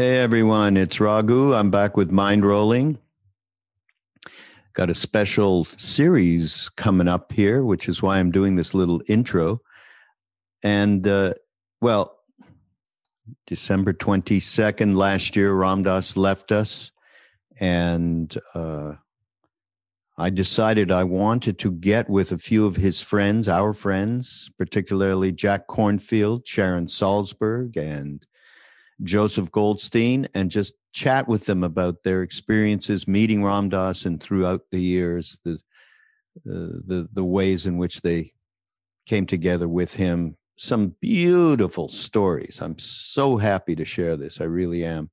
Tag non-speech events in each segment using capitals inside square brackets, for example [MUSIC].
Hey everyone, it's Raghu. I'm back with Mindrolling. Got a special series coming up here, which is why I'm doing this little intro. And uh, well, December 22nd last year, Ram Dass left us. And uh, I decided I wanted to get with a few of his friends, our friends, particularly Jack Kornfield, Sharon Salzberg, and Joseph Goldstein and just chat with them about their experiences meeting Ram Dass and throughout the years, the, uh, the, the ways in which they came together with him. Some beautiful stories. I'm so happy to share this. I really am.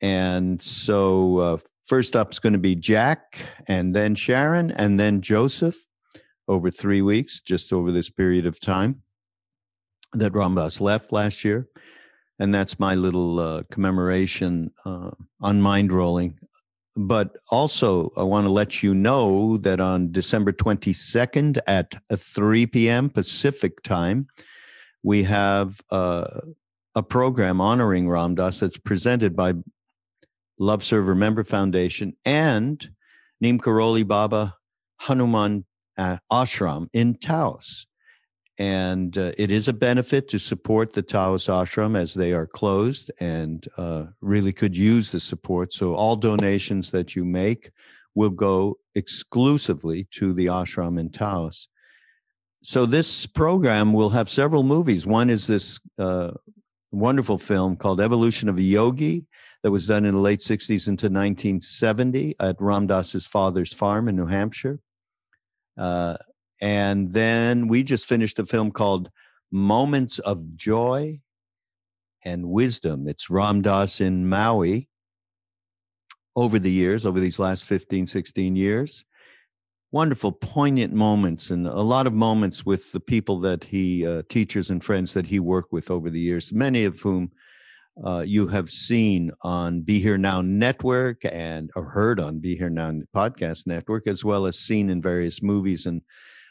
And so, uh, first up is going to be Jack, and then Sharon, and then Joseph over three weeks, just over this period of time that Ram Dass left last year and that's my little uh, commemoration uh, on Mindrolling. But also, I want to let you know that on December 22nd at 3 p.m. Pacific time, we have uh, a program honoring Ram Dass that's presented by Love Serve Remember Foundation and Neem Karoli Baba Hanuman uh, Ashram in Taos and uh, it is a benefit to support the Taos Ashram as they are closed and uh, really could use the support. So all donations that you make will go exclusively to the ashram in Taos. So this program will have several movies. One is this uh, wonderful film called Evolution of a Yogi that was done in the late 60s into 1970 at Ram Dass's father's farm in New Hampshire. And then we just finished a film called Moments of Joy and Wisdom. It's Ram Dass in Maui over the years, over these last 15, 16 years. Wonderful, poignant moments, and a lot of moments with the people that he, uh, teachers and friends that he worked with over the years, many of whom uh, you have seen on Be Here Now Network and or heard on Be Here Now Podcast Network, as well as seen in various movies and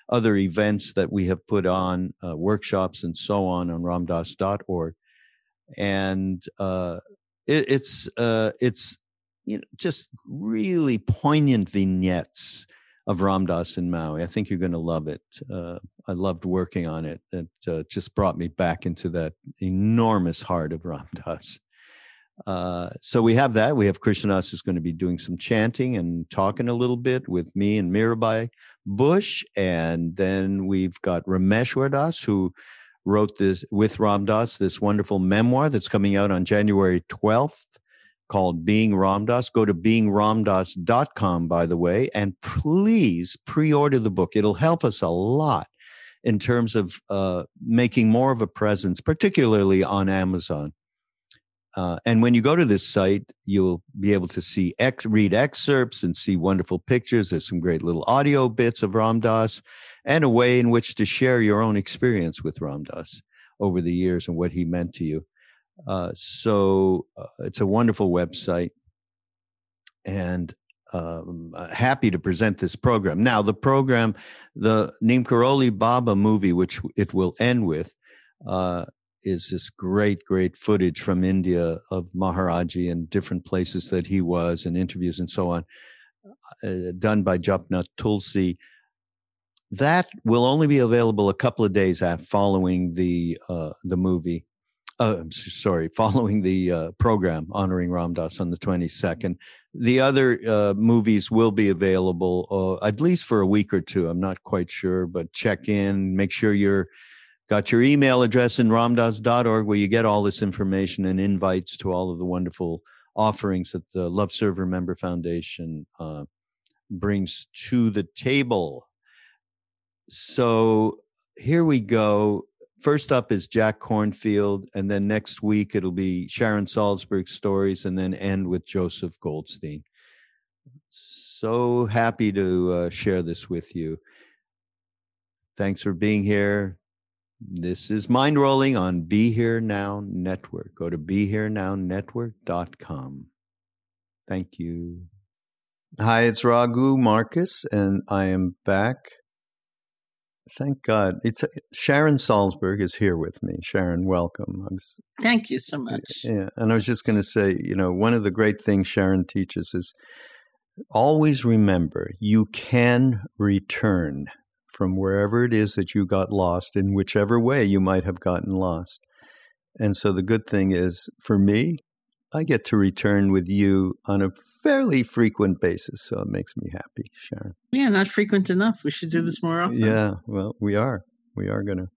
other events that we have put on, uh, workshops and so on on ramdass.org. And uh, it, it's uh, it's you know just really poignant vignettes of Ram Dass in Maui. I think you're going to love it. Uh, I loved working on it. It uh, just brought me back into that enormous heart of Ram Dass. Uh, so we have that. We have Krishnadas who's going to be doing some chanting and talking a little bit with me and Mirabai Bush. And then we've got Rameshwar Das, who wrote this with Ram Dass, this wonderful memoir that's coming out on January 12th called Being Ram Dass. Go to beingramdass.com, by the way, and please pre order the book. It'll help us a lot in terms of uh, making more of a presence, particularly on Amazon. Uh, and when you go to this site, you'll be able to see ex- read excerpts and see wonderful pictures. There's some great little audio bits of Ram Dass and a way in which to share your own experience with Ram Dass over the years and what he meant to you. Uh, so uh, it's a wonderful website. And um, uh, happy to present this program. Now, the program, the Neem Karoli Baba movie, which it will end with, uh, is this great, great footage from India of Maharaji and different places that he was and interviews and so on, uh, done by Japnath Tulsi. that will only be available a couple of days after following the uh, the movie. Uh, I'm sorry, [LAUGHS] following the uh, program honoring Ram Dass on the 22nd. The other uh, movies will be available uh, at least for a week or two. I'm not quite sure, but check in, make sure you're got your email address in ramdass.org where you get all this information and invites to all of the wonderful offerings that the Love Serve Remember Foundation uh, brings to the table. So here we go. First up is Jack Kornfield, and then next week it'll be Sharon Salzberg stories, and then end with Joseph Goldstein. So happy to uh, share this with you. Thanks for being here. This is Mindrolling on Be Here Now Network. Go to BeHereNowNetwork.com. Thank you. Hi, it's Raghu Markus, and I am back. Thank God. It's uh, Sharon Salzberg is here with me. Sharon, welcome. Was, Thank you so much. Yeah, and I was just going to say, you know, one of the great things Sharon teaches is always remember you can return from wherever it is that you got lost in whichever way you might have gotten lost. And so the good thing is for me, I get to return with you on a fairly frequent basis. So it makes me happy, Sharon. Yeah, not frequent enough. We should do this more often. Yeah, well, we are. We are going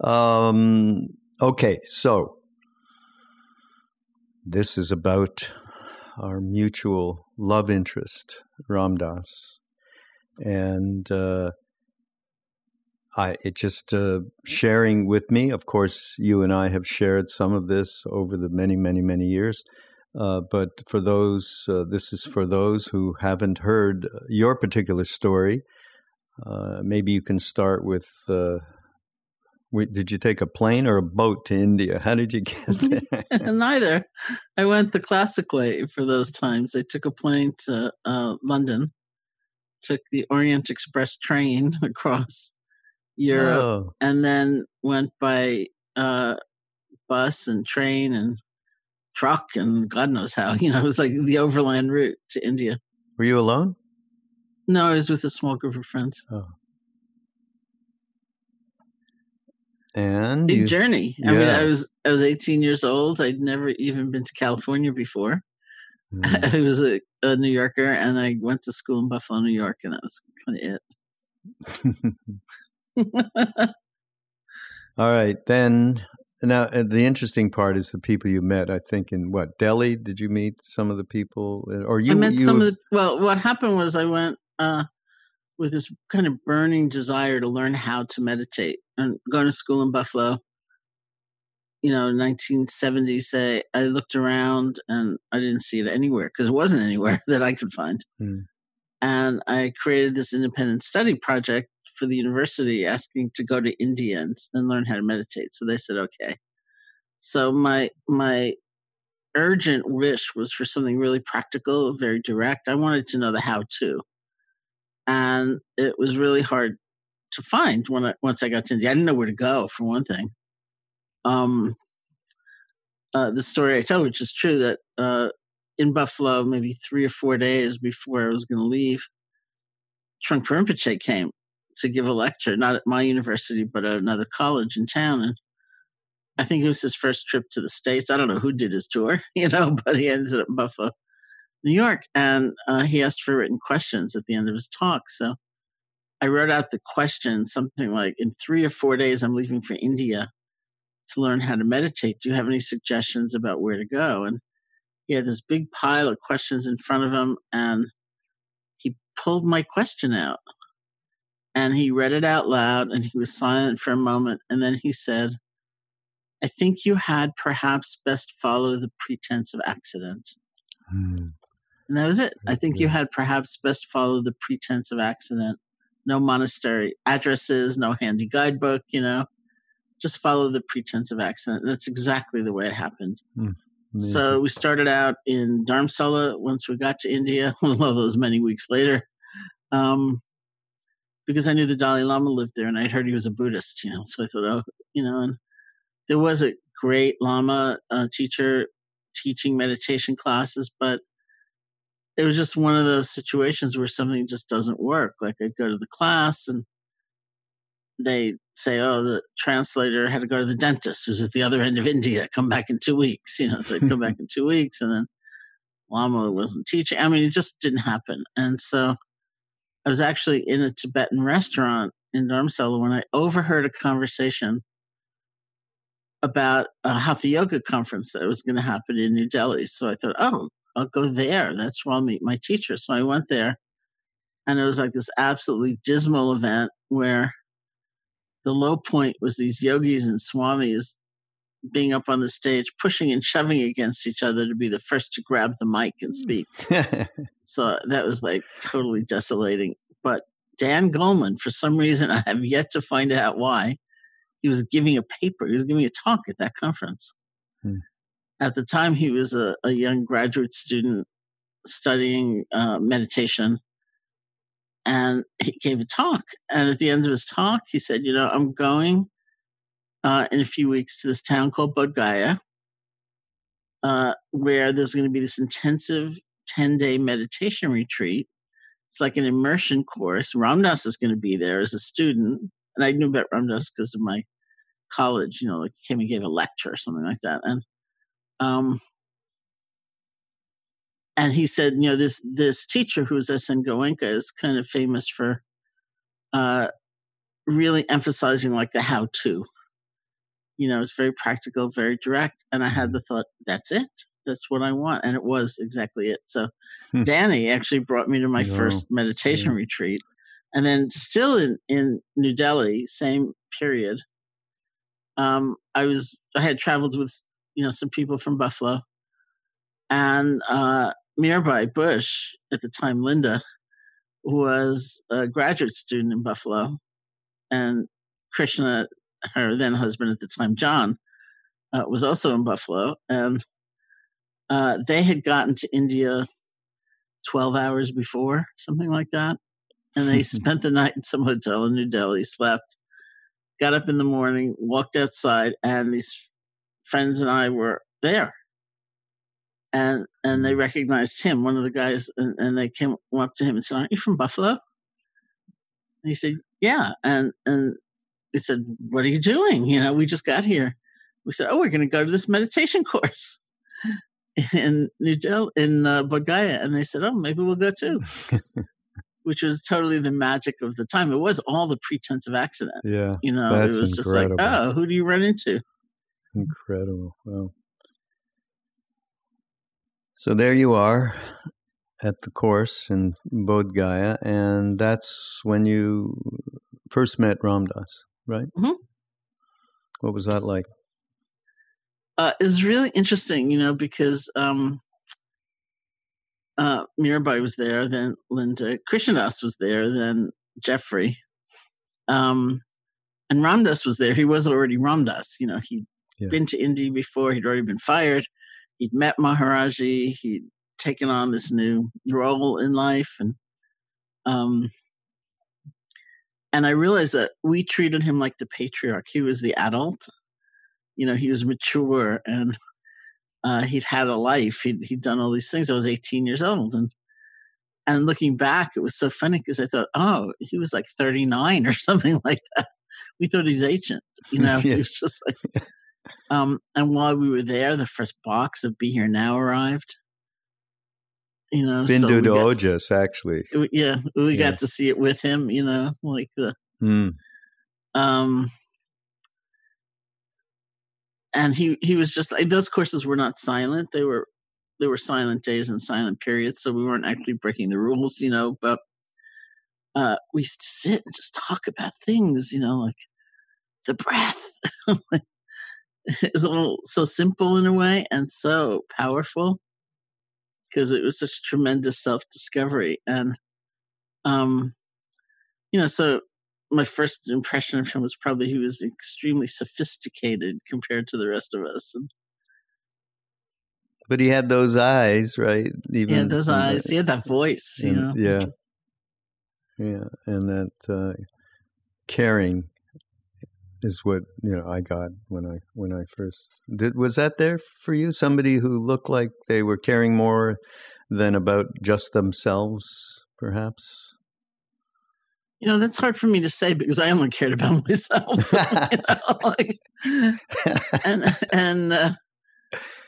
to. Um, okay, so this is about our mutual love interest, Ram Dass. And uh, I it just uh, sharing with me. Of course, you and I have shared some of this over the many, many, many years. Uh, but for those, uh, this is for those who haven't heard your particular story. Uh, maybe you can start with. Uh, did you take a plane or a boat to India? How did you get [LAUGHS] there? [LAUGHS] Neither. I went the classic way for those times. I took a plane to uh, London, took the Orient Express train [LAUGHS] across Europe, oh. and then went by uh, bus and train and truck and God knows how. [LAUGHS] You know, it was like the overland route to India. Were you alone? No, I was with a small group of friends. Oh. And big you, journey. I mean, I was I was 18 years old. I'd never even been to California before. Mm. [LAUGHS] I was a, a New Yorker, and I went to school in Buffalo, New York, and that was kind of it. [LAUGHS] [LAUGHS] All right, then. Now, uh, the interesting part is the people you met. I think in what Delhi did you meet some of the people, or you? I met you, some of the. Well, what happened was I went uh, with this kind of burning desire to learn how to meditate, and going to school in Buffalo. You know, 1970. Say, I looked around and I didn't see it anywhere because it wasn't anywhere [LAUGHS] that I could find. Hmm. And I created this independent study project for the university asking to go to India and, and learn how to meditate. So they said, okay. So my my urgent wish was for something really practical, very direct. I wanted to know the how to. And it was really hard to find when I, once I got to India. I didn't know where to go, for one thing. Um, uh, the story I tell, which is true, that uh, in Buffalo, maybe three or four days before I was going to leave, Trungpa Rinpoche came to give a lecture, not at my university, but at another college in town. And I think it was his first trip to the States. I don't know who did his tour, [LAUGHS] you know, but he ended up in Buffalo, New York. And uh, he asked for written questions at the end of his talk. So I wrote out the question, something like, In three or four days, I'm leaving for India to learn how to meditate. Do you have any suggestions about where to go? And he had this big pile of questions in front of him. And he pulled my question out and he read it out loud and he was silent for a moment and then he said i think you had perhaps best follow the pretense of accident. Hmm. and that was it. I think you had perhaps best follow the pretense of accident. No monastery addresses no handy guidebook you know? Just follow the pretense of accident. That's exactly the way it happened. Hmm. so we started out in Dharamsala once we got to India, [LAUGHS] one of those many weeks later. Um, because I knew the Dalai Lama lived there and I'd heard he was a Buddhist, you know. So I thought, oh, you know, and there was a great Lama uh, teacher teaching meditation classes, but it was just one of those situations where something just doesn't work. Like I'd go to the class and they say, "Oh, the translator had to go to the dentist, who's at the other end of India. Come back in two weeks." You know, so I'd come back [LAUGHS] in two weeks, and then Lama wasn't teaching. I mean, it just didn't happen. And so I was actually in a Tibetan restaurant in Dharamsala when I overheard a conversation about a Hatha Yoga conference that was going to happen in New Delhi. So I thought, oh, I'll go there. That's where I'll meet my teacher. So I went there, and it was like this absolutely dismal event where the low point was these yogis and swamis being up on the stage, pushing and shoving against each other to be the first to grab the mic and speak. [LAUGHS] so that was like totally desolating. But Dan Goleman, for some reason, [LAUGHS] I have yet to find out why, he was giving a paper, he was giving a talk at that conference. Hmm. At the time, he was a, a young graduate student studying uh, meditation. And he gave a talk. And at the end of his talk, he said, You know, I'm going uh, in a few weeks to this town called Bodh uh, where there's going to be this intensive 10 day meditation retreat. It's like an immersion course. Ram Dass is going to be there as a student. And I knew about Ram Dass because of my college, you know, like he came and gave a lecture or something like that. And, um, and he said, you know, this, this teacher who's S.N. Goenka is kind of famous for, uh, really emphasizing like the how to, you know, it's very practical, very direct. And I had the thought, that's it. That's what I want. And it was exactly it. So hmm. Danny actually brought me to my first meditation yeah. retreat. And then still in, in New Delhi, same period, um, I was I had traveled with, you know, some people from Buffalo. And uh Mirabai Bush, at the time Linda, was a graduate student in Buffalo. And Krishna her then husband at the time, John, uh, was also in Buffalo, and uh, they had gotten to India twelve hours before, something like that, and they [LAUGHS] spent the night in some hotel in New Delhi, slept, got up in the morning, walked outside, and these friends and I were there. And and they recognized him, one of the guys, and, and they came up to him and said, "Aren't you from Buffalo?" And he said, "Yeah." And and they said, What are you doing? You know, we just got here. We said, Oh, we're going to go to this meditation [LAUGHS] course [LAUGHS] in New Delhi, in uh, Bodh Gaya. And they said, Oh, maybe we'll go too. [LAUGHS] Which was totally the magic of the time. It was all the pretense of accident. Yeah. You know, it was incredible. just like, Oh, who do you run into? Incredible. Wow. So there you are at the course in Bodh Gaya, and that's when you first met Ram Dass right? Mm-hmm. What was that like? Uh, it was really interesting, you know, because um, uh, Mirabai was there, then Linda Krishna Das was there, then Jeffrey, um, and Ram Dass was there. He was already Ram Dass, you know. He'd yeah. been to India before. He'd already been fired. He'd met Maharaji. He'd taken on this new role in life, and um, and I realized that we treated him like the patriarch. He was the adult. You know, he was mature and uh, he'd had a life. He'd, he'd done all these things. I was 18 years old. And and looking back, it was so funny because I thought, oh, he was like 39 or [LAUGHS] something like that. We thought he's ancient. You know, [LAUGHS] yeah. he was just like. Um, and while we were there, the first box of Be Here Now arrived you know Bindu so Ojas actually yeah we yeah. got to see it with him you know like the mm. um and he he was just those courses were not silent they were they were silent days and silent periods so we weren't actually breaking the rules you know but uh we used to sit and just talk about things you know like the breath [LAUGHS] it was all so simple in a way and so powerful because it was such a tremendous self discovery. And, um, you know, so my first impression of him was probably he was extremely sophisticated compared to the rest of us. And, but he had those eyes, right? Even he had those eyes. The, he had that voice, and, you know. Yeah, yeah, and that uh, caring is what you know I got when I when I first did. Was that there for you? Somebody who looked like they were caring more than about just themselves, perhaps. You know, that's hard for me to say because I only cared about [LAUGHS] myself. [LAUGHS] you know, [LAUGHS] like, and and uh,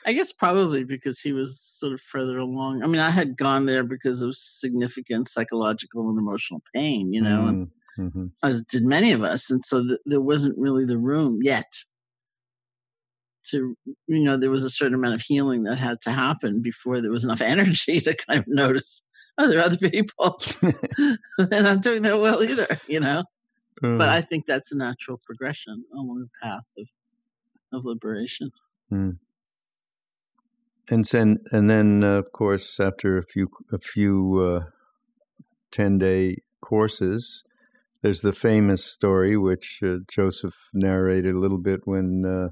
I guess probably because he was sort of further along. I mean, I had gone there because of significant psychological and emotional pain, you know, and mm-hmm. as did many of us, and so th- there wasn't really the room yet to, you know, there was a certain amount of healing that had to happen before there was enough [LAUGHS] energy to kind of notice oh, there are other people. [LAUGHS] [LAUGHS] They're not doing that well either, you know. Uh, but I think that's a natural progression along the path of of liberation. Hmm. And then, and then, uh, of course, after a few a few uh, ten day courses, there's the famous story which uh, Joseph narrated a little bit when uh,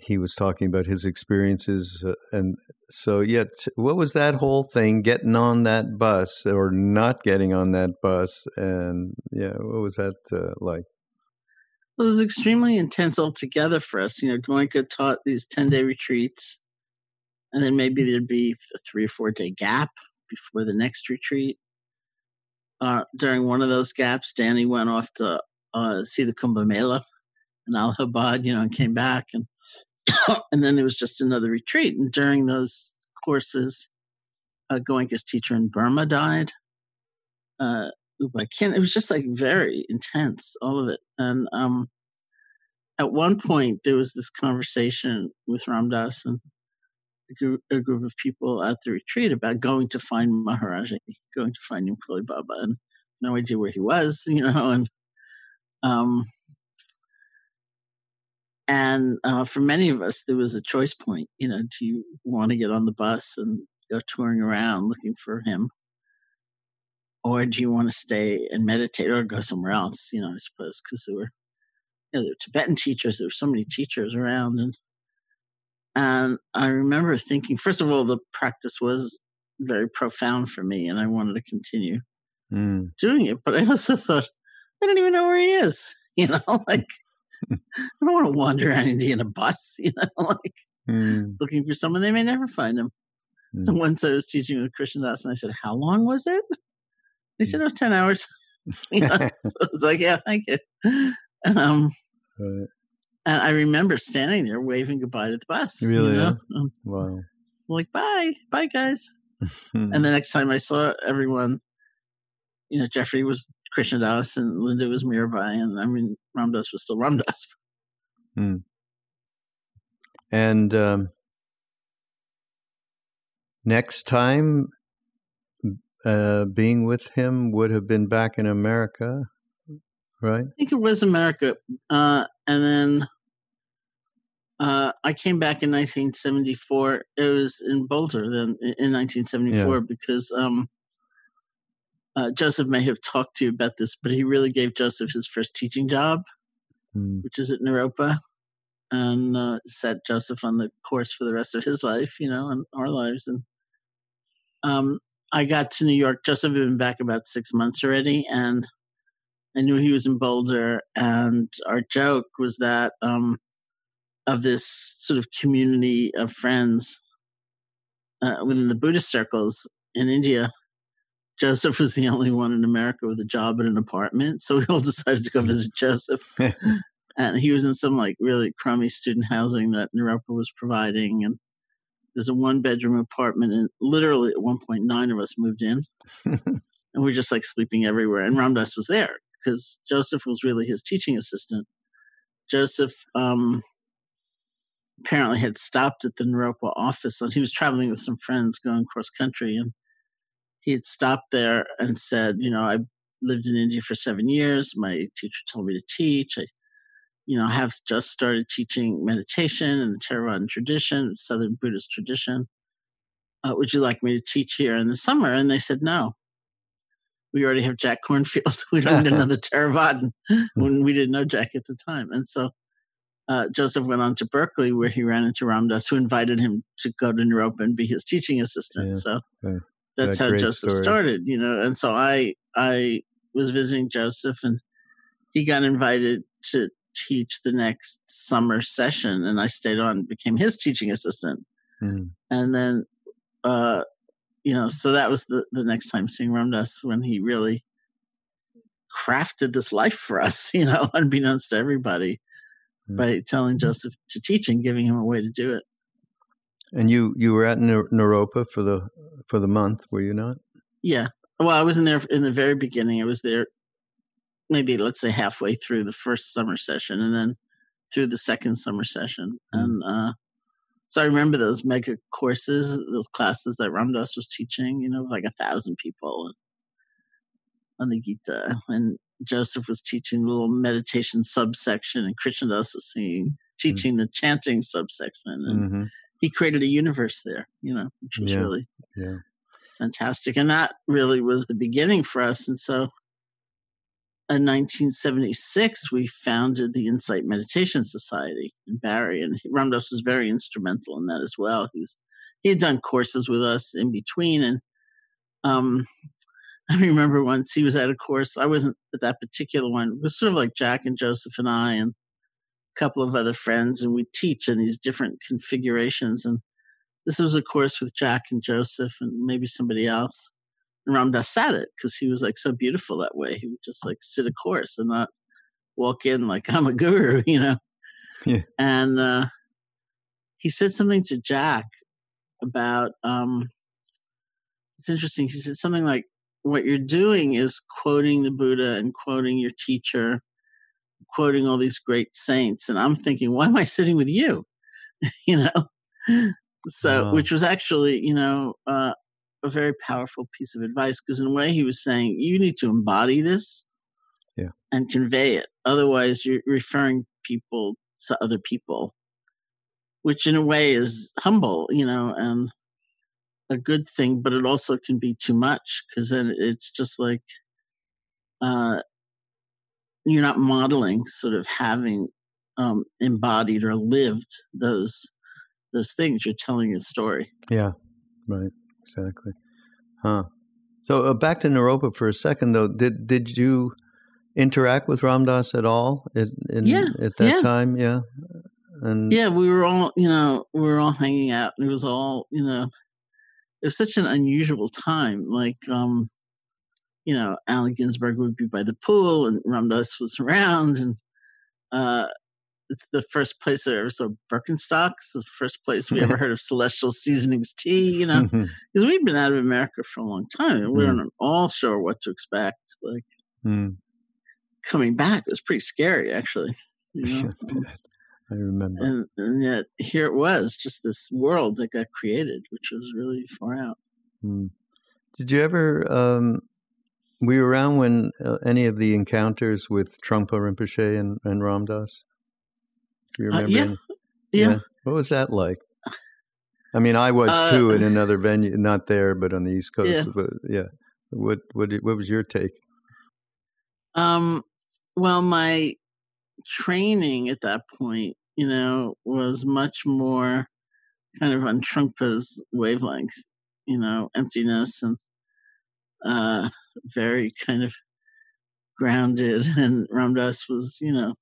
he was talking about his experiences uh, and so yet what was that whole thing getting on that bus or not getting on that bus and yeah what was that uh, like? It was extremely intense altogether for us you know goenka taught these 10 day retreats and then maybe there'd be a three or four day gap before the next retreat uh, during one of those gaps danny went off to uh, see the kumbh mela in allahabad you know and came back and [COUGHS] and then there was just another retreat. And during those courses, uh, Goenka's teacher in Burma died. Uh, it was just like very intense, all of it. And um, at one point, there was this conversation with Ram Dass and group, a group, of people at the retreat about going to find Maharaji, going to find Neem Karoli Baba, and no idea where he was, [LAUGHS] you know. And um, and uh, for many of us, there was a choice point. You know, do you want to get on the bus and go touring around looking for him? Or do you want to stay and meditate or go somewhere else? You know, I suppose, because there were, you know, there were Tibetan teachers, there were so many teachers around. And, and I remember thinking, first of all, the practice was very profound for me and I wanted to continue mm. doing it. But I also thought, I don't even know where he is. [LAUGHS] You know, [LAUGHS] like I don't want to wander around India in a bus, [LAUGHS] you know, like mm. looking for someone. They may never find him. Mm. So once I was teaching with Krishna Das, and I said, "How long was it?" He said, "Oh, 10 hours." you know? so I was like, "Yeah, thank you." Um, right. And I remember standing there waving goodbye to the bus. Really? You know? um, wow. Like, bye, bye, guys. and the [LAUGHS] next time I saw everyone, you know, Jeffrey was Krishna Das and Linda was Mirabai, and I mean Ram Dass was still Ram [LAUGHS] Dass. Hmm. And um, next time, uh, being with him would have been back in America, right? I think it was America, uh, and then uh, I came back in 1974. It was in Boulder then in 1974 yeah. because um, uh, Joseph may have talked to you about this, but he really gave Joseph his first teaching job, mm. which is at Naropa, and uh, set Joseph on the course for the rest of his life, you know, and our lives. And um, I got to New York. Joseph had been back about six months already, and I knew he was in Boulder. And our joke was that um, of this sort of community of friends uh, within the Buddhist circles in India Joseph was the only one in America with a job and an apartment. So we all [LAUGHS] decided to go visit Joseph. [LAUGHS] and he was in some like really crummy student housing that Naropa was providing. And there's a one bedroom apartment. And literally at one point, nine of us moved in. [LAUGHS] and we are just like sleeping everywhere. And Ram Dass was there because Joseph was really his teaching assistant. Joseph um, apparently had stopped at the Naropa office. And he was traveling with some friends going cross country. And he had stopped there and said, you know, I lived in India for seven years. My teacher told me to teach. I, you know, have just started teaching meditation and the Theravadan tradition, Southern Buddhist tradition. Uh, would you like me to teach here in the summer? And they said, no. We already have Jack Kornfield. [LAUGHS] we don't need another [LAUGHS] Theravadan when we didn't know Jack at the time. And so uh, Joseph went on to Berkeley, where he ran into Ram Dass, who invited him to go to Naropa and be his teaching assistant. Yeah, so yeah that's how Joseph story. started, you know. And so I I was visiting Joseph, and he got invited to teach the next summer session, and I stayed on, became his teaching assistant, mm. and then, uh, you know, so that was the the next time seeing Ram Dass when he really crafted this life for us, [LAUGHS] you know, unbeknownst to everybody, mm-hmm. by telling Joseph to teach and giving him a way to do it. And you you were at Naropa for the for the month, were you not? Yeah. Well, I was in there in the very beginning. I was there maybe let's say halfway through the first summer session and then through the second summer session. Mm. And uh, so I remember those mega courses, those classes that Ram Dass was teaching, you know, like a thousand people on the Gita. And Joseph was teaching the little meditation subsection, and Krishna Das was singing, mm. teaching mm. the chanting subsection. And mm-hmm. he created a universe there, you know, which was yeah. really yeah. fantastic. And that really was the beginning for us. And so in 1976, we founded the Insight Meditation Society in Barre, and Ram Dass was very instrumental in that as well. He was he had done courses with us in between, and um, [LAUGHS] I remember once he was at a course. I wasn't at that particular one. It was sort of like Jack and Joseph and I and a couple of other friends, and we teach in these different configurations. And this was a course with Jack and Joseph and maybe somebody else. And Ram Dass sat it because he was like so beautiful that way. He would just like sit a course and not walk in like [LAUGHS] I'm a guru, you know. [LAUGHS] Yeah. And uh, he said something to Jack about um, it's interesting. He said something like, "What you're doing is quoting the Buddha and quoting your teacher, quoting all these great saints." And I'm thinking, why am I sitting with you? [LAUGHS] you know. So, wow. which was actually, you know, uh, a very powerful piece of advice because in a way he was saying you need to embody this yeah. and convey it. Otherwise you're referring people to other people which in a way is humble you know and a good thing but it also can be too much because then it's just like uh you're not modeling sort of having um embodied or lived those those things. You're telling a story. Yeah. Right exactly. Huh. So uh, back to Naropa for a second, though. Did did you interact with Ram Dass at all in, in yeah, at that yeah. time? Yeah. And yeah, we were all you know we were all hanging out, and it was all you know. It was such an unusual time. Like, um, you know, Allen Ginsberg would be by the pool, and Ram Dass was around, and uh, it's the first place I ever saw Birkenstocks. The first place we ever [LAUGHS] heard of Celestial Seasonings tea. You know, [LAUGHS] because we've been out of America for a long time, and we weren't mm. all sure what to expect. Like mm. coming back was pretty scary, actually. You know? [LAUGHS] I remember, and, and, yet here it was, just this world that got created, which was really far out. Mm. Did you ever? Um, were you around when uh, any of the encounters with Trungpa Rinpoche and, and Ram Dass? You remember? Uh, yeah. yeah. yeah. What was that like? I mean, I was uh, too in another venue, not there, but on the East Coast. Yeah. But yeah, what what what was your take? Um, well, my training at that point, you know, was much more kind of on Trungpa's wavelength, you know, emptiness and uh, very kind of grounded. [LAUGHS] And Ram Dass was, you know,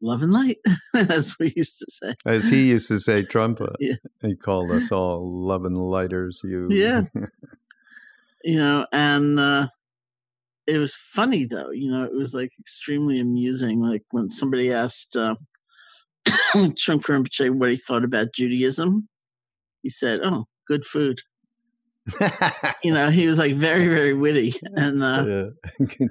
love and light, [LAUGHS] as we used to say. As he used to say, Trungpa, yeah. he called us all love and lighters. You, yeah, [LAUGHS] you know, and uh, it was funny though. You know, it was like extremely amusing. Like when somebody asked uh, [COUGHS] Trungpa Rinpoche what he thought about Judaism, he said, "Oh, good food." [LAUGHS] you know, he was like very, very witty, and uh, yeah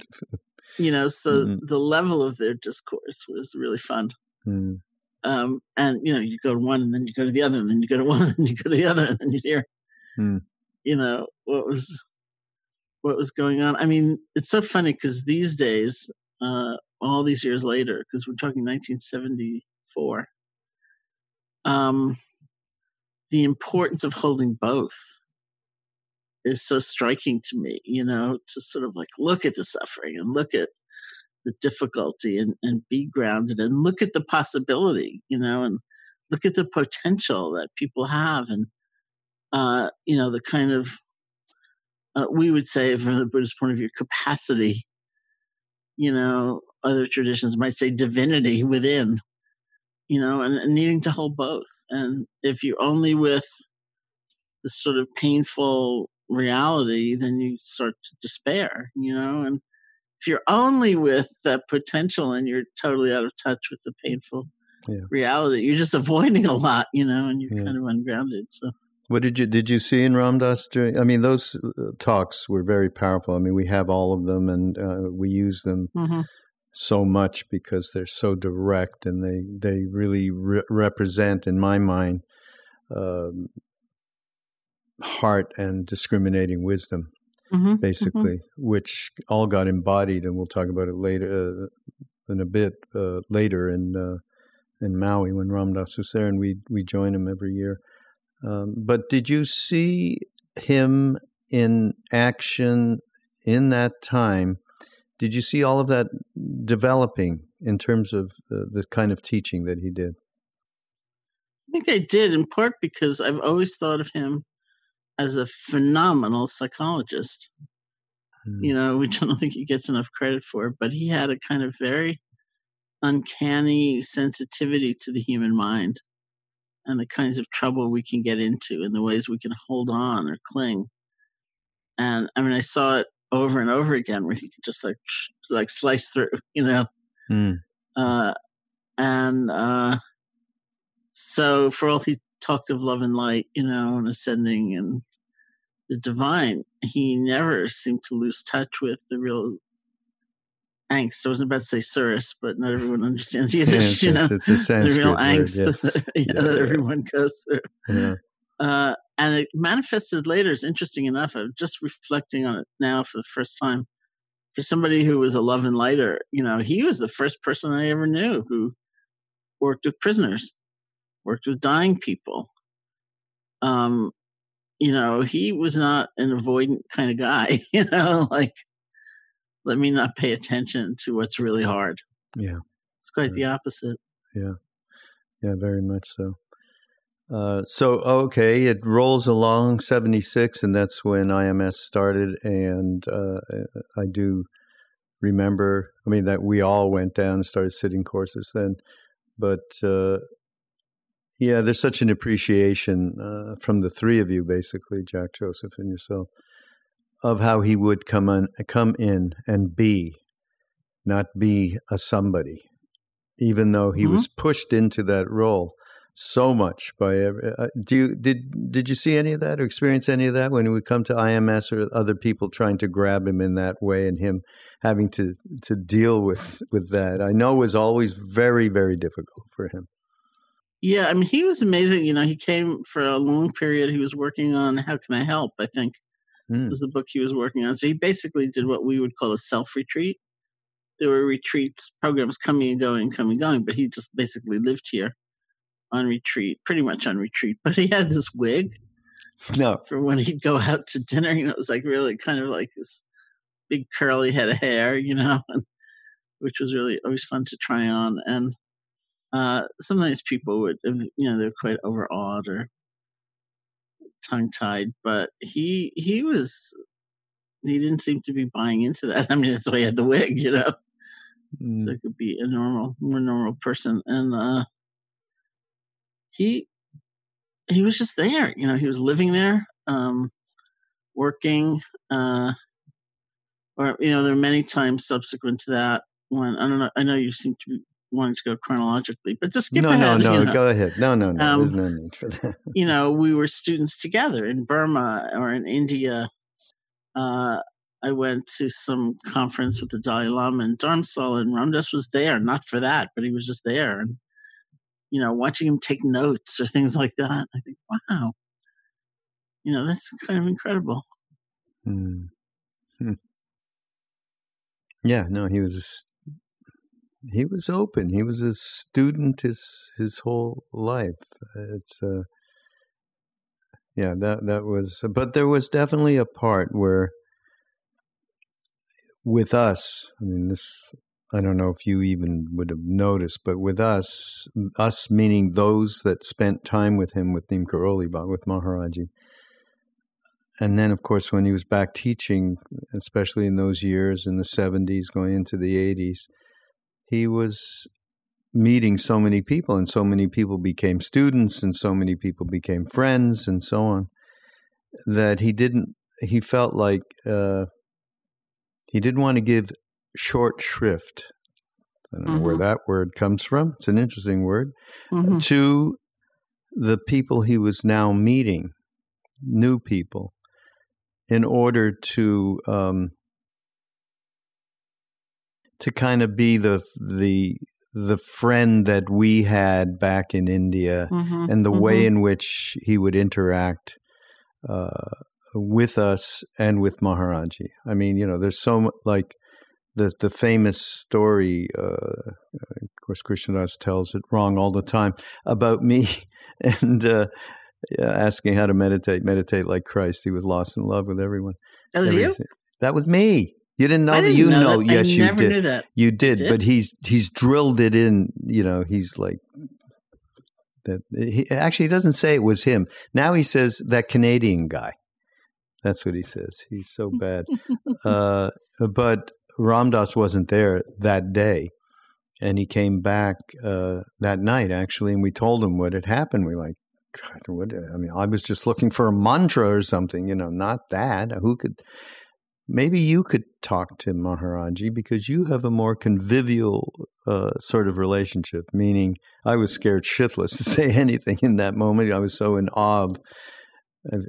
you know so mm-hmm. the level of their discourse was really fun mm. um, and you know you go to one and then you go to the other and then you go to [LAUGHS] one and then you go to the other and then you hear mm. you know what was what was going on i mean it's so funny because these days uh, all these years later because we're talking 1974 um, the importance of holding both is so striking to me, you know, to sort of like look at the suffering and look at the difficulty and, and be grounded and look at the possibility, you know, and look at the potential that people have and, uh, you know, the kind of, uh, we would say from the Buddhist point of view, capacity, you know, other traditions might say divinity within, you know, and, and needing to hold both. And if you're only with the sort of painful reality, then you start to despair, you know, and if you're only with that potential and you're totally out of touch with the painful Yeah. reality, you're just [LAUGHS] avoiding a lot, you know, and you're Yeah. kind of ungrounded. So What did you did you see in Ram Dass during? I mean, those uh, talks were very powerful. I mean, we have all of them, and uh, we use them mhm. so much because they're so direct, and they they really re- represent, in my mind, um, heart and discriminating wisdom, Mhm. basically, which all got embodied, and we'll talk about it later uh, in a bit uh, later in uh, in Maui when Ram Dass was there, and we we join him every year. Um, but did you see him in action in that time? Did you see all of that developing in terms of uh, the kind of teaching that he did? I think I did in part because I've always thought of him as a phenomenal psychologist. Hmm. you know, which I don't think he gets enough credit for. But he had a kind of very uncanny sensitivity to the human mind and the kinds of trouble we can get into and the ways we can hold on or cling. And I mean, I saw it over and over again where he could just like like slice through, [LAUGHS] you know. Hmm. Uh, and uh, so, for all he talked of love and light, you know, and ascending and the divine, he never seemed to lose touch with the real angst. I wasn't about to say tsuris, but not everyone understands [LAUGHS] Yiddish, Yes, you know, it's, a [LAUGHS] the Sanskrit real word, angst yeah. that, [LAUGHS] yeah, Yeah, that yeah. everyone goes through. Yeah. Uh, and it manifested later. It's interesting enough. I'm just reflecting on it now for the first time. For somebody who was a love and lighter, you know, he was the first person I ever knew who worked with prisoners, worked with dying people. Um, you know, he was not an avoidant kind of guy, [LAUGHS] you know, like, let me not pay attention to what's really hard. Yeah. It's quite the opposite. Yeah. Yeah, very much so. Uh, so okay, it rolls along seventy six, and that's when IMS started. And uh, I do remember. I mean, that we all went down and started sitting courses then. But uh, yeah, there's such an appreciation uh, from the three of you, basically, Jack, Joseph, and yourself, of how he would come on, come in and be, not be a somebody even though he Mhm. was pushed into that role so much by every, uh, do you did did you see any of that or experience any of that when he would come to IMS or other people trying to grab him in that way and him having to to deal with with that I know was always very very difficult for him Yeah, I mean, he was amazing. You know, he came for a long period. He was working on How Can I Help, I think Hmm. was the book he was working on. So he basically did what we would call a self retreat. There were retreats, programs coming and going, coming and going, but he just basically lived here on retreat, pretty much on retreat. But he had this wig [LAUGHS] no for when he'd go out to dinner. You know, it was like really kind of like this big curly head of hair, you know, [LAUGHS] and, which was really always fun to try on. And uh, sometimes people would, uh, you know, they're quite overawed or tongue tied, but he he was he didn't seem to be buying into that. [LAUGHS] I mean, that's why he had the wig, you know, Mm, so it could be a normal, more normal person. And uh, he he was just there, you know, he was living there, um, working. Uh, or you know, there were many times subsequent to that when I don't know. I know you seem to be wanting to go chronologically, but just skip no ahead. no no you know. go ahead no no no Um, there's no need for that [LAUGHS] you know, we were students together in Burma or in India. Uh, I went to some conference with the Dalai Lama in Dharamsala, and Ram Dass was there, not for that, but he was just there. And, you know, watching him take notes or things like that, I think, wow, you know, that's kind of incredible. Hmm. Hmm. Yeah, no, he was he was open. He was a student his his whole life. It's uh yeah, that that was but there was definitely a part where with us, I mean this I don't know if you even would have noticed, but with us, us meaning those that spent time with him with Neem Karoli, with Maharaji, and then of course when he was back teaching especially in those years in the 70s going into the 80s he was meeting so many people and so many people became students and so many people became friends and so on that he didn't he felt like uh, he didn't want to give short shrift. I don't know where Mhm. that word comes from. It's an interesting word. Mhm. To the people he was now meeting, new people, in order to um, to kind of be the the the friend that we had back in India Mhm. and the way Mhm. in which he would interact uh, with us and with Maharaji. I mean, you know, there's so like the the famous story. Uh, of course, Krishna Das tells it wrong all the time about me [LAUGHS] and uh, asking how to meditate. Meditate like Christ. He was lost in love with everyone. that was you. That was me. You didn't know that. didn't You know, know. that. Yes, you did. that. You did, did? but he's he's drilled it in. You know, he's like that. He, actually, he doesn't say it was him. Now he says that Canadian guy. That's what he says. He's so bad. [LAUGHS] uh, but Ram Dass wasn't there that day, and he came back uh, that night actually, and we told him what had happened. We like. God, what? I mean, I was just looking for a mantra or something, you know, not that. Who could? Maybe you could talk to Maharaji because you have a more convivial uh, sort of relationship. Meaning, I was scared shitless [LAUGHS] to say anything in that moment. I was so in awe of,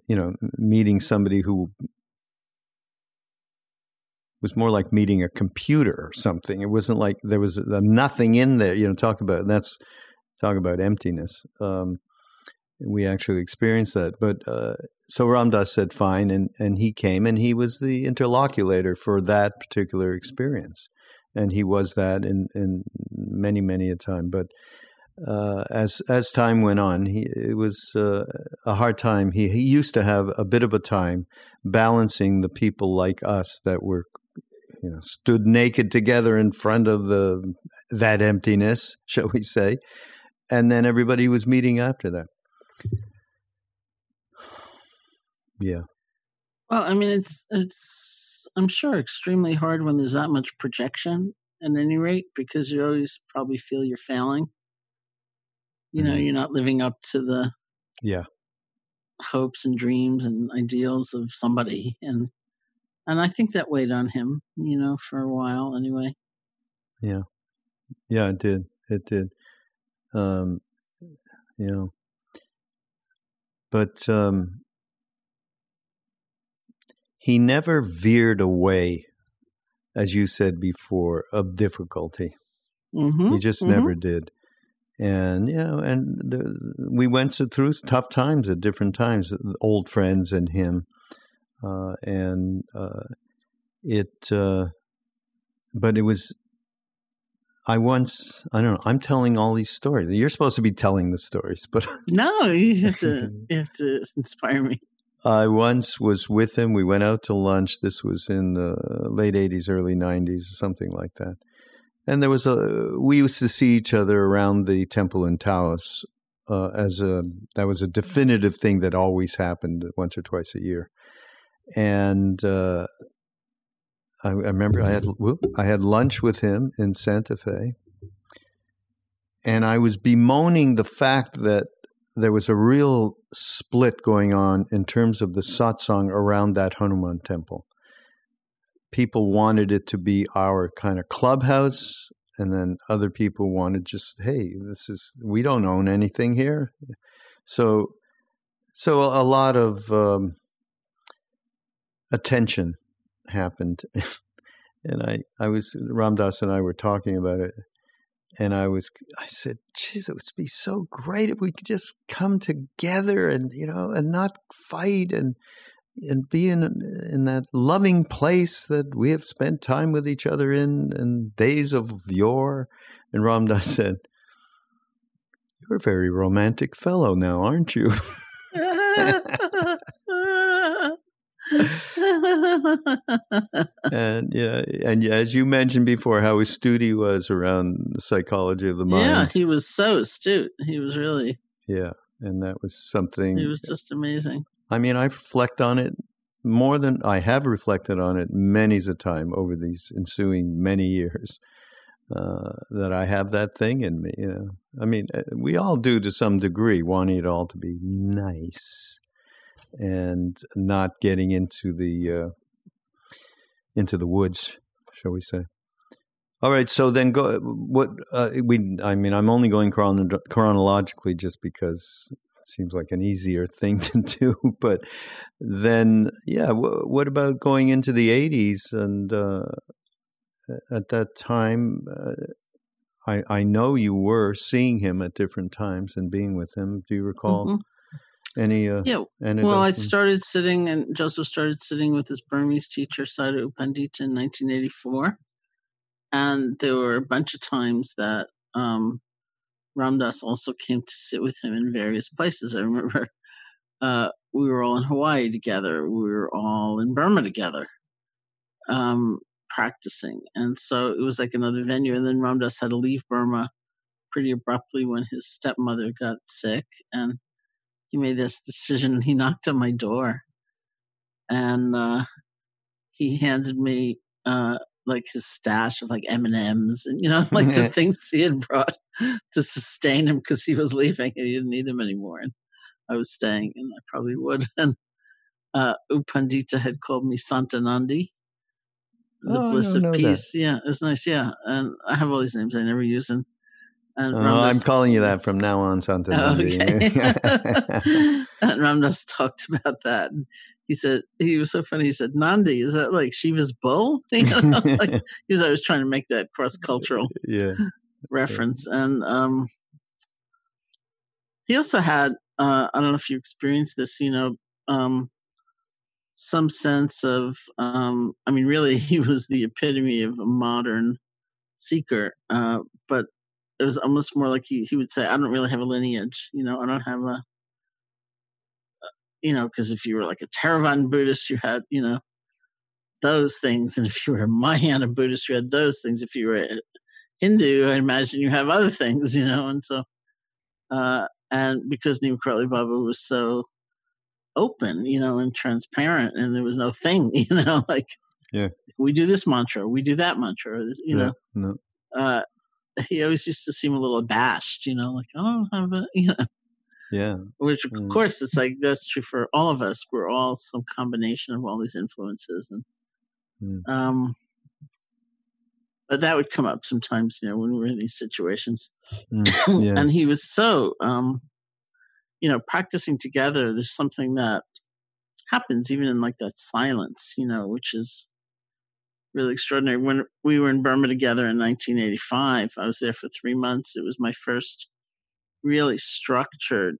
you know, meeting somebody who was more like meeting a computer or something. It wasn't like there was nothing in there. You know, talk about that's talk about emptiness. Um, we actually experienced that, but uh, so Ram Dass said fine, and and he came, and he was the interlocutor for that particular experience, and he was that in in many many a time. But uh, as as time went on, he it was uh, a hard time. He he used to have a bit of a time balancing the people like us that were you know stood naked together in front of the that emptiness, [LAUGHS] shall we say, and then everybody was meeting after that. Yeah. Well, I mean, it's it's I'm sure extremely hard when there's that much projection. At any rate, because you always probably feel you're failing. You know, Mhm. you're not living up to the Yeah. hopes and dreams and ideals of somebody, and and I think that weighed on him. You know, for a while anyway. Yeah. Yeah, it did. It did. Um, you know, but um, he never veered away, as you said before, of difficulty. Mm-hmm. He just mhm. never did. And you know, and the, we went through tough times at different times. Old friends and him, uh, and uh, it. Uh, but it was. I once. I don't know. I'm telling all these stories. You're supposed to be telling the stories, but [LAUGHS] No, you have to [LAUGHS] you have to inspire me. I once was with him. We went out to lunch. This was in the late '80s, early '90s, or something like that. And there was a. We used to see each other around the temple in Taos uh, as a. That was a definitive thing that always happened once or twice a year. And uh, I, I remember I had whoop, I had lunch with him in Santa Fe, and I was bemoaning the fact that there was a real split going on in terms of the satsang around that Hanuman temple. People wanted it to be our kind of clubhouse, and then other people wanted just, hey, this is we don't own anything here, so so a lot of um, attention happened, [LAUGHS] and I I was Ram Dass and I were talking about it, and I was I said, "Geez, it would be so great if we could just come together and you know and not fight and and be in in that loving place that we have spent time with each other in in days of yore." And Ram Dass [LAUGHS] said, "You're a very romantic fellow now, aren't you?" [LAUGHS] [LAUGHS] and yeah, and yeah, as you mentioned before, how astute he was around the psychology of the mind. yeah, he was so astute. He was really Yeah, and that was something. he was just amazing. I mean, I reflect on it more than I have reflected on it many's a time over these ensuing many years. Uh, that I have that thing in me, you know. I mean, uh, we all do to some degree, wanting it all to be nice and not getting into the uh, into the woods, shall we say? All right. So then go. What uh, we? I mean, I'm only going chron- chronologically just because it seems like an easier thing [LAUGHS] to do. But then, yeah. W- what about going into the 80s and uh, at that time? Uh, I I know you were seeing him at different times and being with him. Do you recall? Mm-hmm. Any uh, yeah. Well, I started sitting, and Joseph started sitting with his Burmese teacher, Sayadaw Pandita, in 1984 and there were a bunch of times that um, Ram Dass also came to sit with him in various places. I remember [LAUGHS] uh, we were all in Hawaii together. We were all in Burma together, um, practicing, and so it was like another venue. And then Ram Dass had to leave Burma pretty abruptly when his stepmother got sick, and he made this decision. He knocked on my door, and uh, he handed me uh, like his stash of like M and M's and you know [LAUGHS] like the [LAUGHS] things he had brought to sustain him because he was leaving and he didn't need them anymore. And I was staying, and I probably would. [LAUGHS] And uh, U Pandita had called me Santanandi, the oh, bliss of peace. That. Yeah, it was nice. Yeah, and I have all these names I never use, and and oh, I'm calling you that from now on, Santanandi. Oh, okay. [LAUGHS] [LAUGHS] and Ram Dass talked about that he said he was so funny. He said, "Nandi, is that like Shiva's bull?" [LAUGHS] You know, like, he was always trying to make that cross cultural yeah. reference, and um, he also had uh, I don't know if you experienced this, you know, um, some sense of um, I mean, really, he was the epitome of a modern seeker, uh, but it was almost more like he he would say, "I don't really have a lineage, you know, I don't have a." you know, because if you were like a Theravada Buddhist, you had, you know, those things. And if you were a Mahayana Buddhist, you had those things. If you were a Hindu, I imagine you have other things, you know. And so, uh, and because Neem Karoli Baba was so open, you know, and transparent, and there was no thing, [LAUGHS] you know, like, yeah, we do this mantra, we do that mantra, you know. No. Uh, [LAUGHS] he always used to seem a little abashed, you know, like, I don't have a, [LAUGHS] you know. Yeah. Which, of mm. course, it's like that's true for all of us. We're all some combination of all these influences, and mm. um, but that would come up sometimes, you know, when we're in these situations. Mm. [COUGHS] Yeah. and he was so, um, you know, practicing together. There's something that happens even in like that silence, you know, which is really extraordinary. When we were in Burma together in 1985, I was there for three months. It was my first really structured,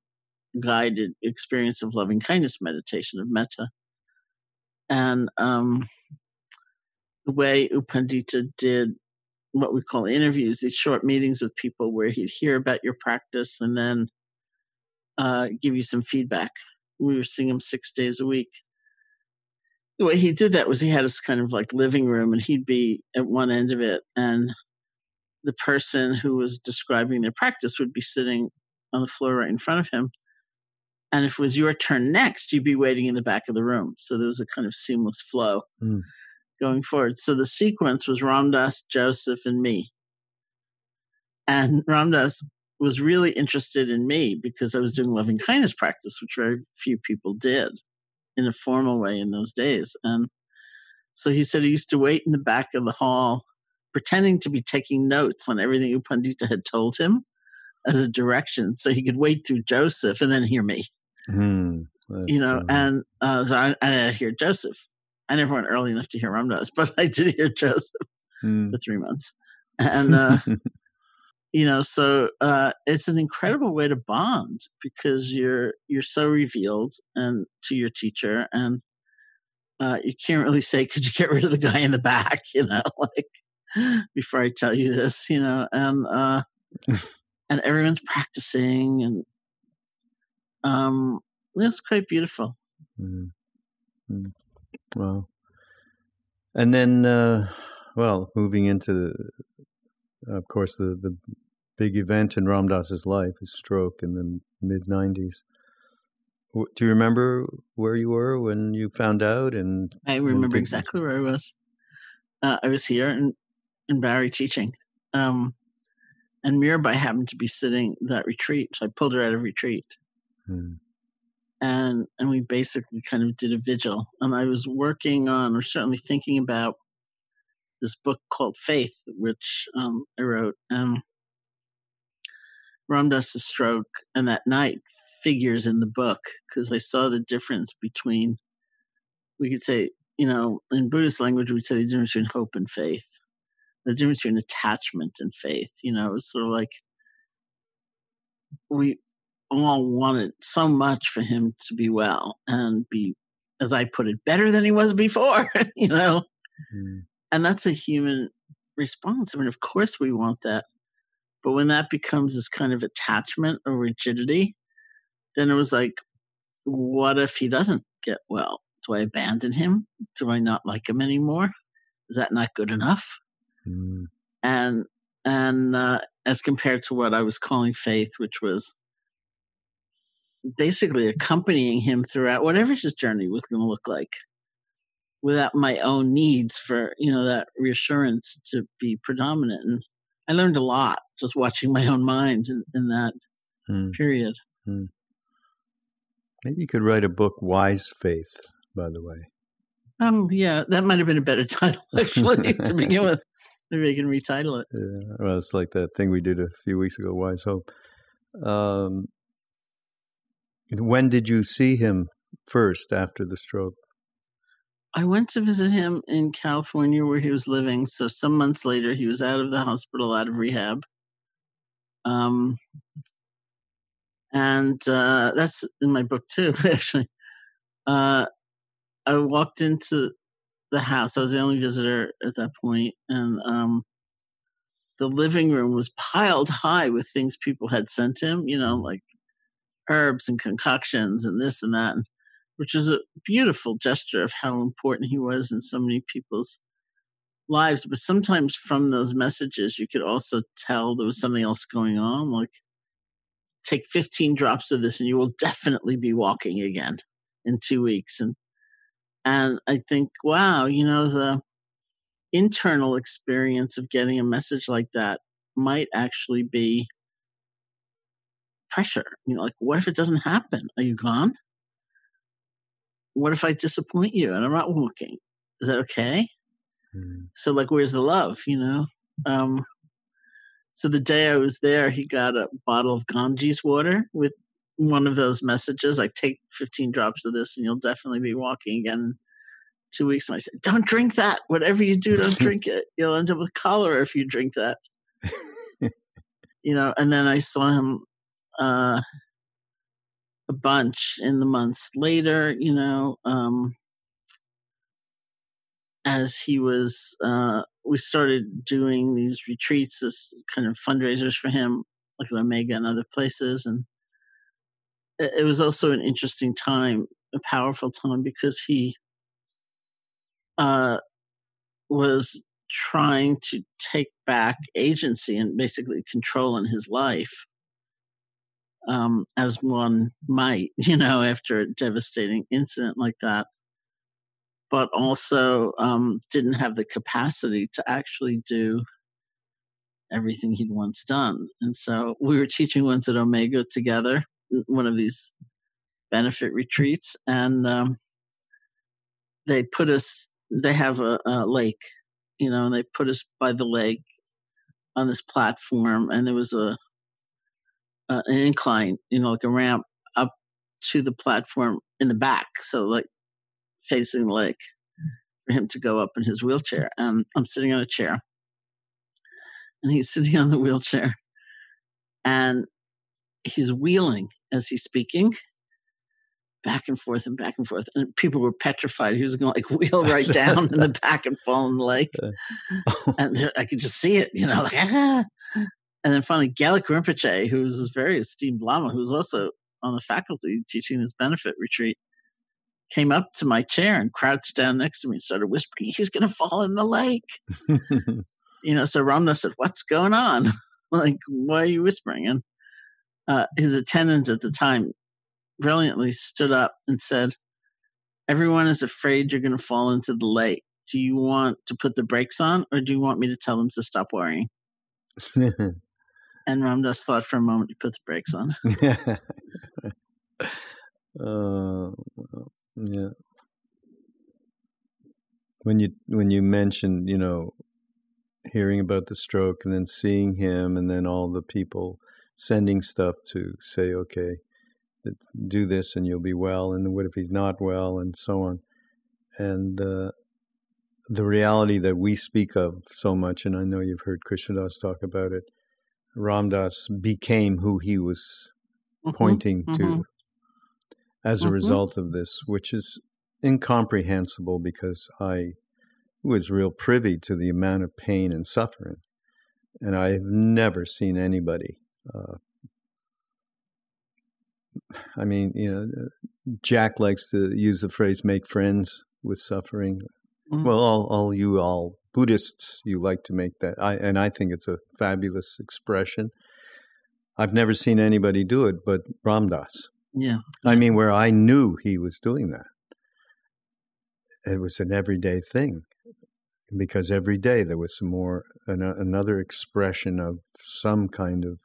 guided experience of loving kindness meditation, of metta. And um, the way U Pandita did what we call interviews, these short meetings with people where he'd hear about your practice and then uh, give you some feedback. We were seeing him six days a week. The way he did that was he had this kind of like living room and he'd be at one end of it and the person who was describing their practice would be sitting on the floor right in front of him. And if it was your turn next, you'd be waiting in the back of the room. So there was a kind of seamless flow mm. going forward. So the sequence was Ram Dass Joseph, and me. And Ram Dass was really interested in me because I was doing loving kindness practice, which very few people did in a formal way in those days. And so he said he used to wait in the back of the hall pretending to be taking notes on everything U Pandita had told him as a direction so he could wait through Joseph and then hear me. Mm, you know, funny. and uh, so I, I hear Joseph. I never went early enough to hear Ram Dass, [LAUGHS] but I did hear Joseph mm. for three months. And, uh, [LAUGHS] you know, so uh, it's an incredible way to bond because you're you're so revealed and to your teacher, and uh, you can't really say, "Could you get rid of the guy in the back?" [LAUGHS] You know, like before I tell you this, you know, and uh, [LAUGHS] and everyone's practicing, and um, it's quite beautiful. Mm-hmm. Wow. And then, uh, well, moving into, the, of course, the the big event in Ram Dass's life, his stroke in the mid '90s. Do you remember where you were when you found out? And I remember exactly where I was. Uh, I was here in in Barre teaching, um, and Mirabai happened to be sitting that retreat, so I pulled her out of retreat, hmm. and and we basically kind of did a vigil. And I was working on, or certainly thinking about, this book called Faith, which um, I wrote. Um, Ram Dass's stroke and that night figures in the book because I saw the difference between, we could say, you know, in Buddhist language, we'd say the difference between hope and faith, the difference between attachment and faith. You know, it's sort of like we all wanted so much for him to be well and be, as I put it, better than he was before, [LAUGHS] you know? Mm. And that's a human response. I mean, of course we want that. But when that becomes this kind of attachment or rigidity, then it was like, what if he doesn't get well? Do I abandon him? Do I not like him anymore? Is that not good enough? Mm. And and uh, as compared to what I was calling faith, which was basically accompanying him throughout whatever his journey was going to look like, without my own needs for you know that reassurance to be predominant. And I learned a lot just watching my own mind in, in that mm. period. Mm. Maybe you could write a book, Wise Faith, by the way. Um, yeah, that might have been a better [LAUGHS] title actually to begin with. [LAUGHS] Maybe I can retitle it. Yeah, well, it's like that thing we did a few weeks ago, Wise Hope. Um, when did you see him first after the stroke? I went to visit him in California where he was living. So some months later, he was out of the hospital, out of rehab. Um, and uh, that's in my book too, [LAUGHS] actually. Uh, I walked into the house. I was the only visitor at that point, and um, the living room was piled high with things people had sent him. You know, like herbs and concoctions and this and that, which was a beautiful gesture of how important he was in so many people's lives. But sometimes from those messages, you could also tell there was something else going on, like take 15 drops of this and you will definitely be walking again in two weeks. And, and I think, wow, you know, the internal experience of getting a message like that might actually be pressure. You know, like, what if it doesn't happen? Are you gone? What if I disappoint you and I'm not walking? Is that okay? Mm. So, like, where's the love? You know, um, so the day I was there, he got a bottle of Ganges water with one of those messages like, take 15 drops of this and you'll definitely be walking again in two weeks. And I said, don't drink that. Whatever you do, don't drink it. [LAUGHS] You'll end up with cholera if you drink that. [LAUGHS] you know, and then I saw him uh, a bunch in the months later, you know, um, as he was uh, we started doing these retreats as kind of fundraisers for him, like at Omega and other places. And it was also an interesting time, a powerful time, because he uh, was trying to take back agency and basically control in his life. Um, as one might, [LAUGHS] you know, after a devastating incident like that but also um, didn't have the capacity to actually do everything he'd once done. And so we were teaching once at Omega together, one of these benefit retreats, and um, they put us. They have a, a lake, you know, and they put us by the lake on this platform, and there was a, a an incline, you know, like a ramp up to the platform in the back. So like facing the lake for him to go up in his wheelchair. And I'm sitting on a chair, and he's [LAUGHS] sitting on the wheelchair, and he's wheeling as he's speaking back and forth and back and forth. And people were petrified. He was going to like [LAUGHS] wheel right down in the [LAUGHS] back and fall in the lake. Uh, and I could just see it, you know, like, ah. And then finally, Gelek Rinpoche, who was this very esteemed Lama, who was also on the faculty teaching this benefit retreat, came up to my chair and crouched down next to me and started whispering, he's going to fall in the lake. [LAUGHS] you know, so Ram Dass said, what's going on? [LAUGHS] like, why are you whispering? And uh, his attendant at the time brilliantly stood up and said, everyone is afraid you're going to fall into the lake. Do you want to put the brakes on or do you want me to tell them to stop worrying? [LAUGHS] and Ram Dass thought for a moment he put the brakes on. [LAUGHS] uh, yeah. When you when you mentioned, you know, hearing about the stroke and then seeing him and then all the people sending stuff to say, okay, do this and you'll be well. And what if he's not well and so on. And uh, the reality that we speak of so much, and I know you've heard Krishna Das talk about it, Ram Dass became who he was mm-hmm, pointing mm-hmm. to as a mm-hmm. result of this, which is incomprehensible because I was real privy to the amount of pain and suffering. And I have never seen anybody. Uh, I mean, you know, Jack likes to use the phrase "make friends with suffering." Mm-hmm. Well, all, all you all Buddhists, you like to make that, I, and I think it's a fabulous expression. I've never seen anybody do it, but Ram Dass. Yeah. I mean, where I knew he was doing that. It was an everyday thing because every day there was some more an, another expression of some kind of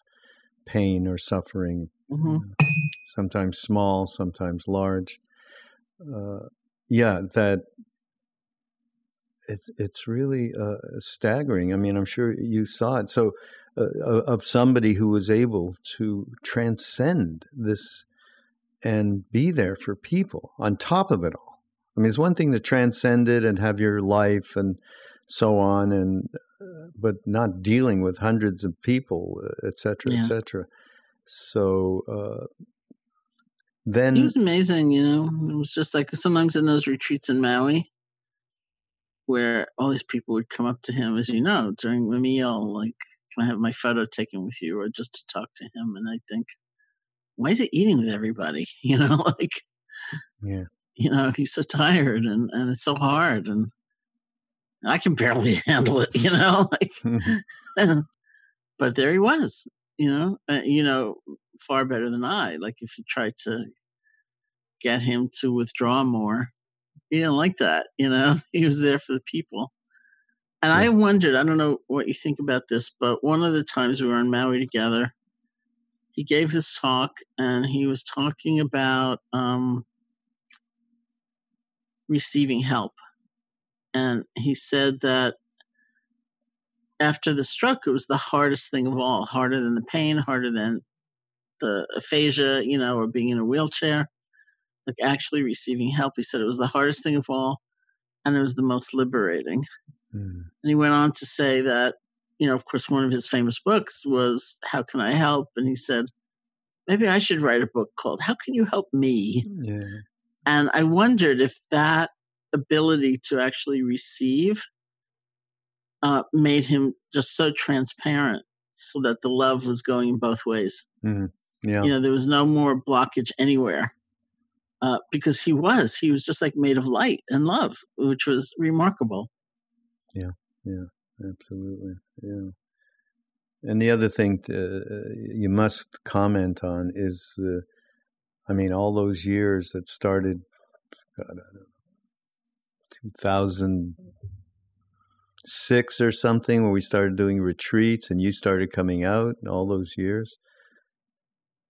pain or suffering mm-hmm. sometimes small sometimes large uh, yeah that it, it's really uh, staggering i mean i'm sure you saw it so uh, of somebody who was able to transcend this and be there for people on top of it all I mean, it's one thing to transcend it and have your life and so on, and uh, but not dealing with hundreds of people, et cetera, yeah. et cetera. So uh, then it was amazing. You know, it was just like sometimes in those retreats in Maui, where all these people would come up to him, as you know, during the meal, like, "Can I have my photo taken with you?" or just to talk to him. And I think, why is he eating with everybody? [LAUGHS] You know, like, yeah you know, he's so tired and, and it's so hard and I can barely [LAUGHS] handle it, you know, [LAUGHS] like, but there he was, you know, uh, you know, far better than I. Like if you try to get him to withdraw more, he didn't like that, you know, [LAUGHS] he was there for the people. And yeah. I wondered, I don't know what you think about this, but one of the times we were in Maui together, he gave this talk and he was talking about um, receiving help. And he said that after the stroke, it was the hardest thing of all, harder than the pain, harder than the aphasia, you know, or being in a wheelchair. Like actually receiving help. He said it was the hardest thing of all, and it was the most liberating. Mm. And he went on to say that, you know, of course, one of his famous books was How Can I Help? And he said, maybe I should write a book called How Can You Help Me? Yeah. And I wondered if that ability to actually receive uh, made him just so transparent so that the love was going both ways. Mm, yeah. You know, there was no more blockage anywhere uh, because he was. He was just like made of light and love, which was remarkable. Yeah, yeah, absolutely. Yeah. And the other thing to, uh, you must comment on is the I mean, all those years that started, God, I don't know, 2006 or something, when we started doing retreats and you started coming out, all those years.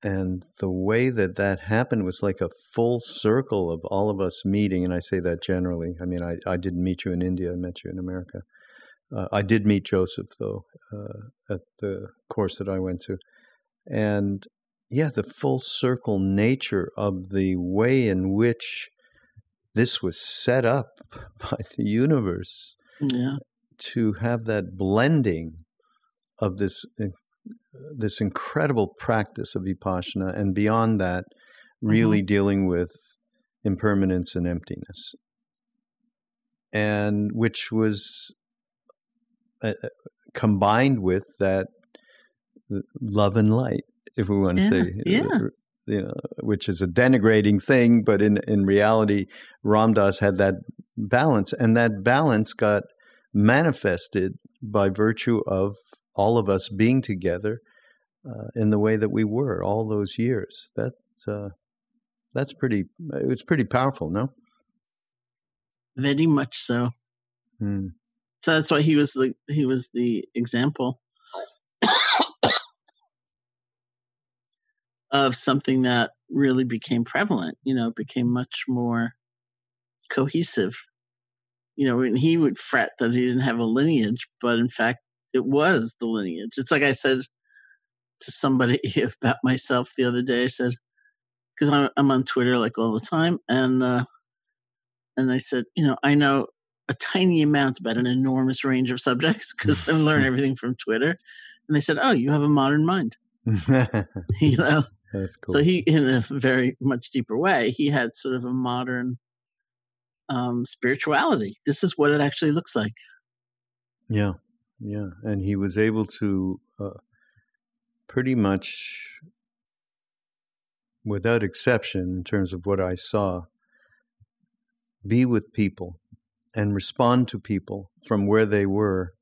And the way that that happened was like a full circle of all of us meeting. And I say that generally. I mean, I, I didn't meet you in India, I met you in America. Uh, I did meet Joseph, though, uh, at the course that I went to. And yeah, the full circle nature of the way in which this was set up [LAUGHS] by the universe yeah. to have that blending of this this incredible practice of vipassana and beyond that really mm-hmm. dealing with impermanence and emptiness and which was uh, uh combined with that love and light if we want to yeah, say, yeah. you know, which is a denigrating thing, but in in reality, Ram Dass had that balance, and that balance got manifested by virtue of all of us being together uh, in the way that we were all those years. That uh, that's pretty. It's pretty powerful, no? Very much so. Hmm. So that's why he was the he was the example of something that really became prevalent, you know, became much more cohesive you know, and he would fret that he didn't have a lineage, but in fact, it was the lineage. It's like I said to somebody [LAUGHS] about myself the other day. I said, because I'm, I'm on Twitter like all the time, and uh, and I said, you know, I know a tiny amount about an enormous range of subjects because I learn [LAUGHS] everything from Twitter. And they said, "Oh, you have a modern mind." [LAUGHS] you know, that's cool. So he, in a very much deeper way, he had sort of a modern um, spirituality. This is what it actually looks like. Yeah, yeah, and he was able to uh, pretty much, without exception, in terms of what I saw, be with people and respond to people from where they were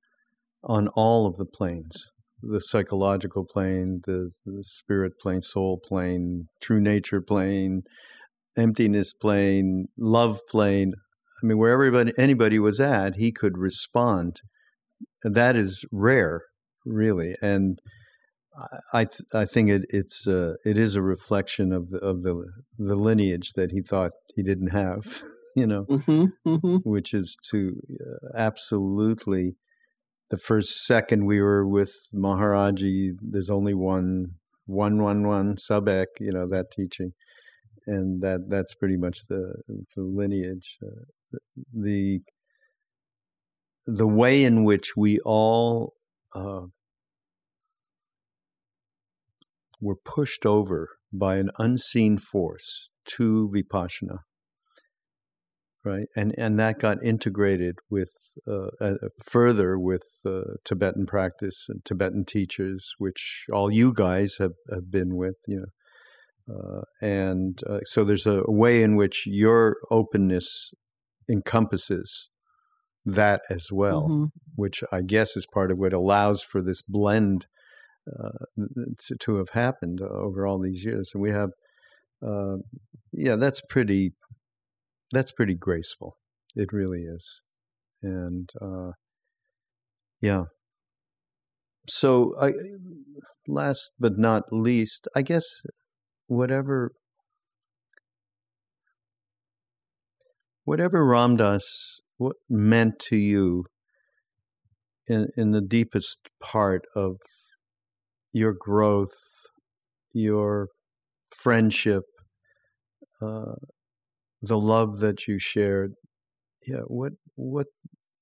on all of the planes the psychological plane, the, the spirit plane, soul plane, true nature plane, emptiness plane, love plane. I mean, wherever anybody, anybody was at, he could respond. That is rare, really, and I th- I think it it's uh, it is a reflection of the of the the lineage that he thought he didn't have, [LAUGHS] you know, mm-hmm, mm-hmm. which is to uh, absolutely the first second we were with Maharaji, there's only one one one one subek, you know that teaching, and that that's pretty much the the lineage, uh, the the way in which we all uh, were pushed over by an unseen force to vipassana right? And and that got integrated with uh, uh, further with uh, tibetan practice and tibetan teachers which all you guys have, have been with you know uh, and uh, so there's a way in which your openness encompasses that as well mm-hmm. which i guess is part of what allows for this blend uh, to, to have happened over all these years and we have yeah that's pretty that's pretty graceful. It really is. And uh, yeah. So, I, last but not least, I guess whatever whatever Ram Dass what meant to you in in the deepest part of your growth, your friendship, uh, the love that you shared? Yeah what what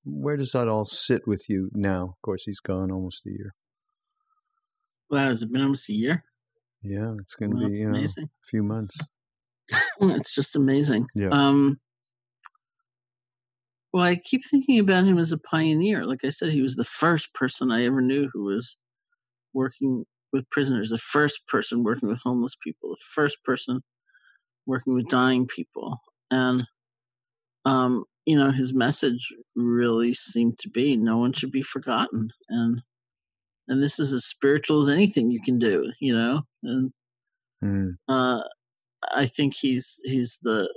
where does that all sit with you now? Of course he's gone almost a year. Well has it been almost a year? Yeah it's going to well, be you know, a few months. [LAUGHS] It's just amazing. Yeah. Um well i keep thinking about him as a pioneer. Like i said he was the first person i ever knew who was working with prisoners the first person working with homeless people the first person working with dying people. And um, you know his message really seemed to be no one should be forgotten. And and this is as spiritual as anything you can do you know? And mm. uh, i think he's he's the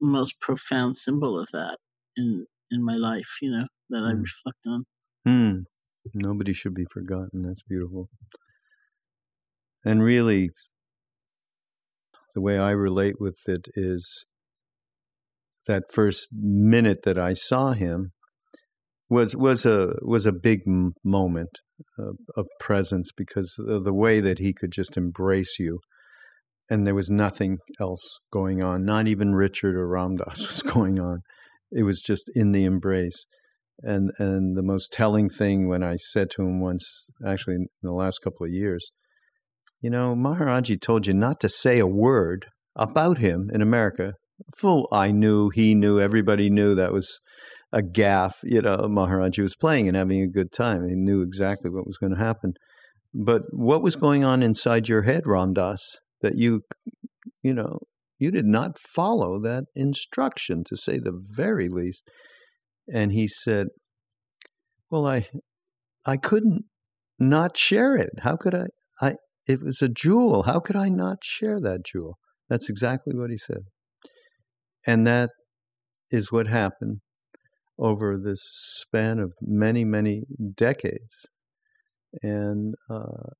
most profound symbol of that in in my life you know that mm. i reflect on mm. nobody should be forgotten that's beautiful and really the way i relate with it is that first minute that I saw him was was a was a big moment of, of presence because of the way that he could just embrace you, and there was nothing else going on. Not even Richard or Ram Dass [LAUGHS] was going on. It was just in the embrace. And and the most telling thing when I said to him once, actually in the last couple of years, you know, Maharaji told you not to say a word about him in America full I knew, he knew, everybody knew that was a gaff. You know, Maharaji was playing and having a good time. He knew exactly what was going to happen. But what was going on inside your head, Ram Dass, that you, you know, you did not follow that instruction, to say the very least. And he said, "Well, I, I couldn't not share it. How could I? I it was a jewel. How could I not share that jewel?" That's exactly what he said. And that is what happened over this span of many, many decades. And uh,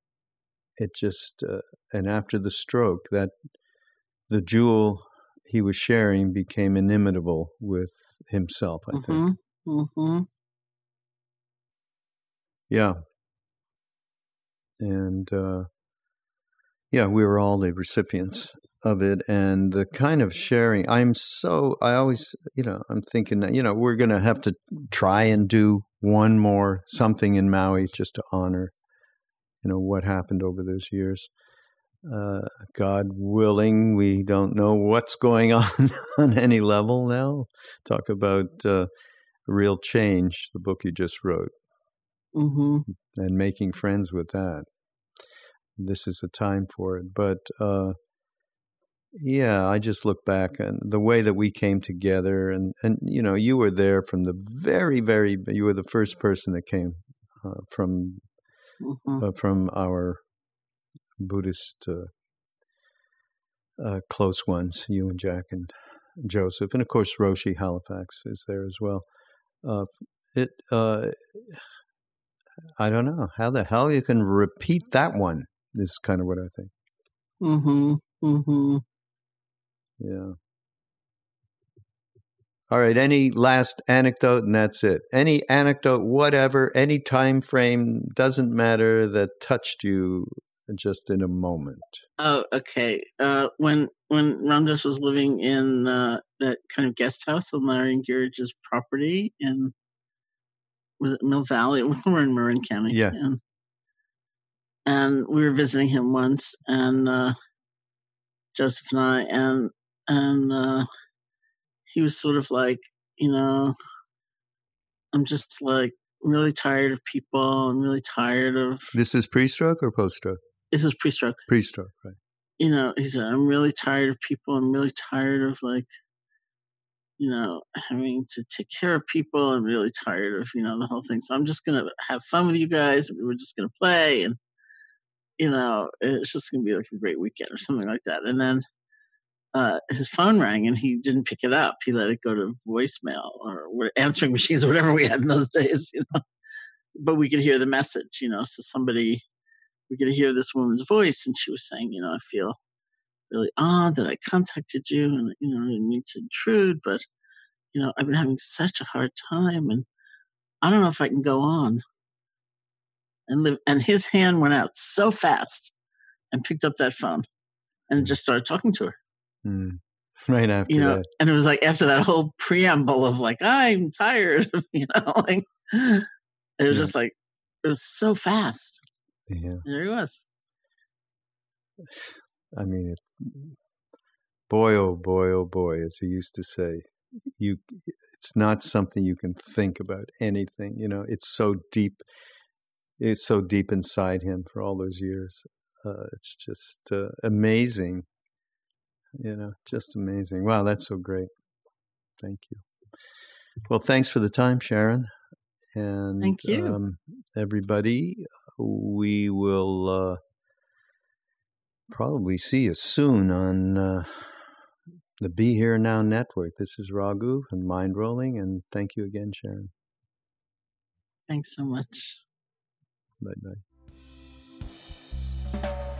it just, uh, and after the stroke, that the jewel he was sharing became inimitable with himself, I mm-hmm. think. Mm-hmm. Yeah. And uh, yeah, we were all the recipients of it and the kind of sharing. I'm so, I always, you know, I'm thinking, that, you know, we're going to have to try and do one more something in Maui just to honor, you know, what happened over those years. Uh, God willing, we don't know what's going [LAUGHS] on on any level now. Talk about uh, real change, the book you just wrote, Mm-hmm. and making friends with that. This is a time for it. But uh, yeah, I just look back and the way that we came together, and and you know, you were there from the very, very. You were the first person that came uh, from Mm-hmm. uh, from our Buddhist uh, uh, close ones, you and Jack and Joseph, and of course Roshi Halifax is there as well. Uh, it, uh, I don't know how the hell you can repeat that one. Is kind of what I think. Mm-hmm. Mm-hmm. Yeah. All right. Any last anecdote, and that's it. Any anecdote, whatever, any time frame doesn't matter that touched you just in a moment. Oh, okay. Uh, when when Ram Dass was living in uh, that kind of guest house on Larry and Girija's property in was it Mill Valley? [LAUGHS] We were in Marin County. Yeah. And, and we were visiting him once, and uh, Joseph and I, and and uh, he was sort of like, you know, I'm just like really tired of people. I'm really tired of This is pre-stroke or post-stroke? This is pre-stroke. Pre-stroke, right? you know, he said, I'm really tired of people. I'm really tired of like, you know, having to take care of people. I'm really tired of, you know, the whole thing. So I'm just going to have fun with you guys. We're just going to play. And, you know, it's just going to be like a great weekend or something like that. And then uh, his phone rang and he didn't pick it up. He let it go to voicemail or answering [LAUGHS] machines or whatever we had in those days, you know. But we could hear the message, you know. So somebody, we could hear this woman's voice and she was saying, you know, I feel really odd that I contacted you and, you know, I didn't mean to intrude, but, you know, I've been having such a hard time and I don't know if I can go on. And live, and his hand went out so fast and picked up that phone and just started talking to her, Hmm. [LAUGHS] Right after you know, that. and it was like after that whole preamble of like, I'm tired [LAUGHS] you know, like, it was Yeah. just like, it was so fast. Yeah. There he was. I mean, it, boy, oh boy, oh boy, as he used to say, you, it's not something you can think about anything. You know, it's so deep. It's so deep inside him for all those years. Uh, it's just uh, amazing. You know, just amazing. Wow, that's so great. Thank you. Well, thanks for the time, Sharon. And Thank you. Um, everybody, we will. Uh, probably see you soon on uh, the Be Here Now network. This is Raghu and Mindrolling, and thank you again, Sharon. Thanks so much. Bye bye.